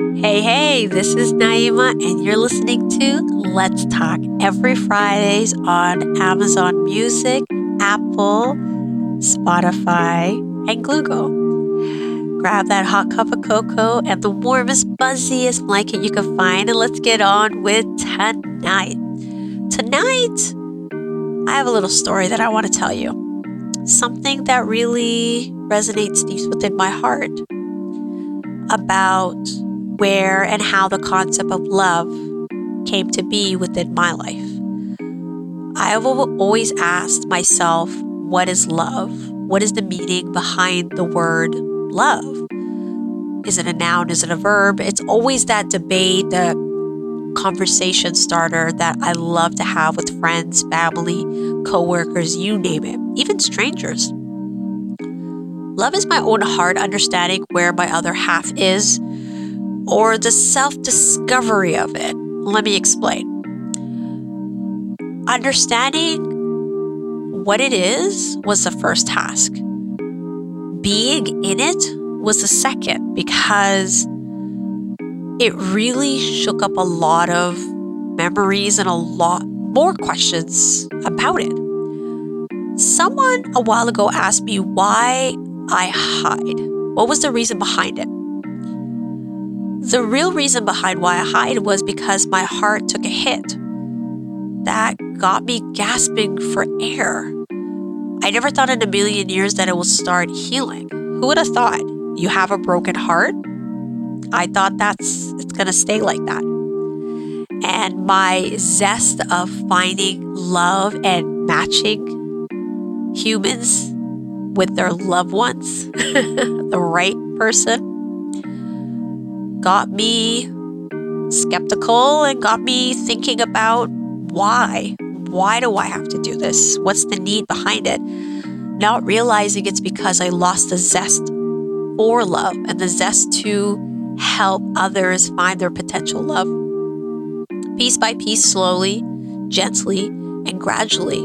Hey, hey, this is Naima, and you're listening to Let's Talk every Fridays on Amazon Music, Apple, Spotify, and Google. Grab that hot cup of cocoa and the warmest, buzziest blanket you can find, and let's get on with tonight. Tonight, I have a little story that I want to tell you. Something that really resonates deep within my heart about where and how the concept of love came to be within my life. I have always asked myself, what is love? What is the meaning behind the word love? Is it a noun? Is it a verb? It's always that debate, the conversation starter that I love to have with friends, family, coworkers, you name it, even strangers. Love is my own heart understanding where my other half is or the self discovery of it. Let me explain. Understanding what it is was the first task. Being in it was the second because it really shook up a lot of memories and a lot more questions about it. Someone a while ago asked me why I hide. What was the reason behind it? The real reason behind why I hide was because my heart took a hit that got me gasping for air. I never thought in a million years that it would start healing. Who would have thought? You have a broken heart? I thought that's it's going to stay like that. And my zest of finding love and matching humans with their loved ones, the right person, got me skeptical and got me thinking about why. Why do I have to do this? What's the need behind it? Not realizing it's because I lost the zest for love and the zest to help others find their potential love. Piece by piece, slowly, gently, and gradually,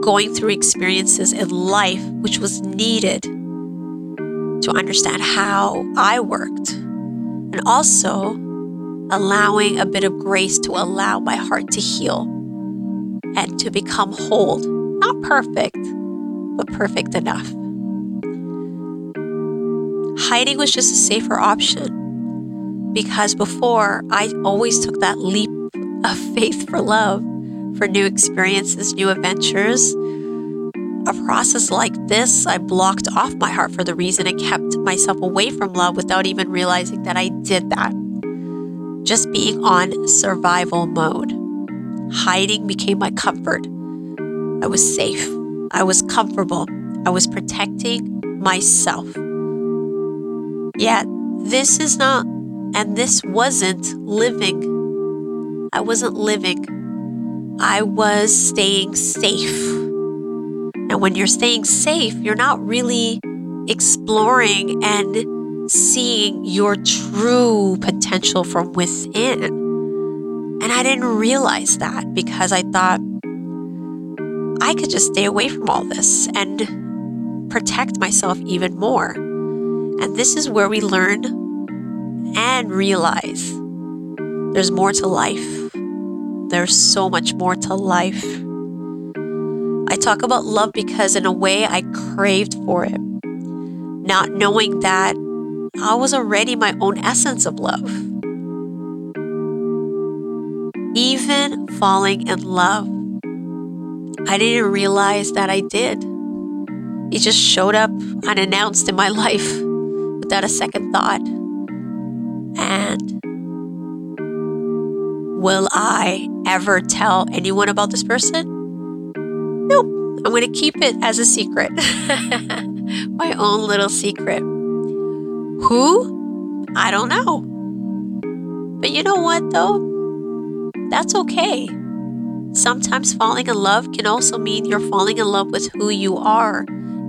going through experiences in life which was needed to understand how I worked and also allowing a bit of grace to allow my heart to heal and to become whole. Not perfect, but perfect enough. Hiding was just a safer option because before I always took that leap of faith for love, for new experiences, new adventures. A process like this, I blocked off my heart for the reason it kept myself away from love without even realizing that I did that. Just being on survival mode. Hiding became my comfort. I was safe. I was comfortable. I was protecting myself. Yet, this is not, and this wasn't living. I wasn't living. I was staying safe. And when you're staying safe, you're not really exploring and seeing your true potential from within. And I didn't realize that because I thought I could just stay away from all this and protect myself even more. And this is where we learn and realize there's more to life. There's so much more to life. I talk about love because, in a way, I craved for it, not knowing that I was already my own essence of love. Even falling in love, I didn't realize that I did. It just showed up unannounced in my life without a second thought. And will I ever tell anyone about this person? Nope, I'm going to keep it as a secret. My own little secret. Who? I don't know. But you know what, though? That's okay. Sometimes falling in love can also mean you're falling in love with who you are,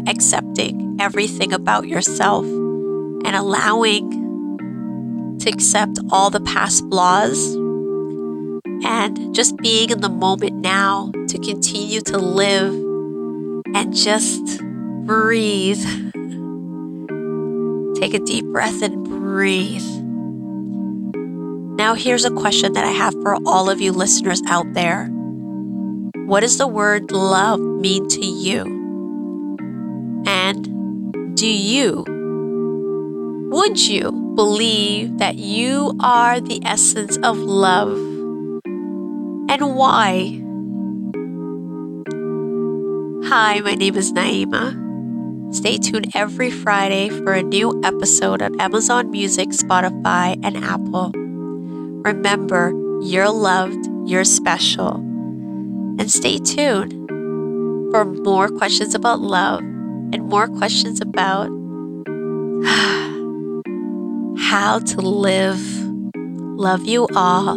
accepting everything about yourself, and allowing to accept all the past flaws and just being in the moment now to continue to live and just breathe. Take a deep breath and breathe. Now, here's a question that I have for all of you listeners out there What does the word love mean to you? And do you, would you believe that you are the essence of love? And why? Hi, my name is Naima. Stay tuned every Friday for a new episode on Amazon Music, Spotify, and Apple. Remember, you're loved, you're special. And stay tuned for more questions about love and more questions about how to live. Love you all.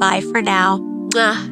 Bye for now. Mwah.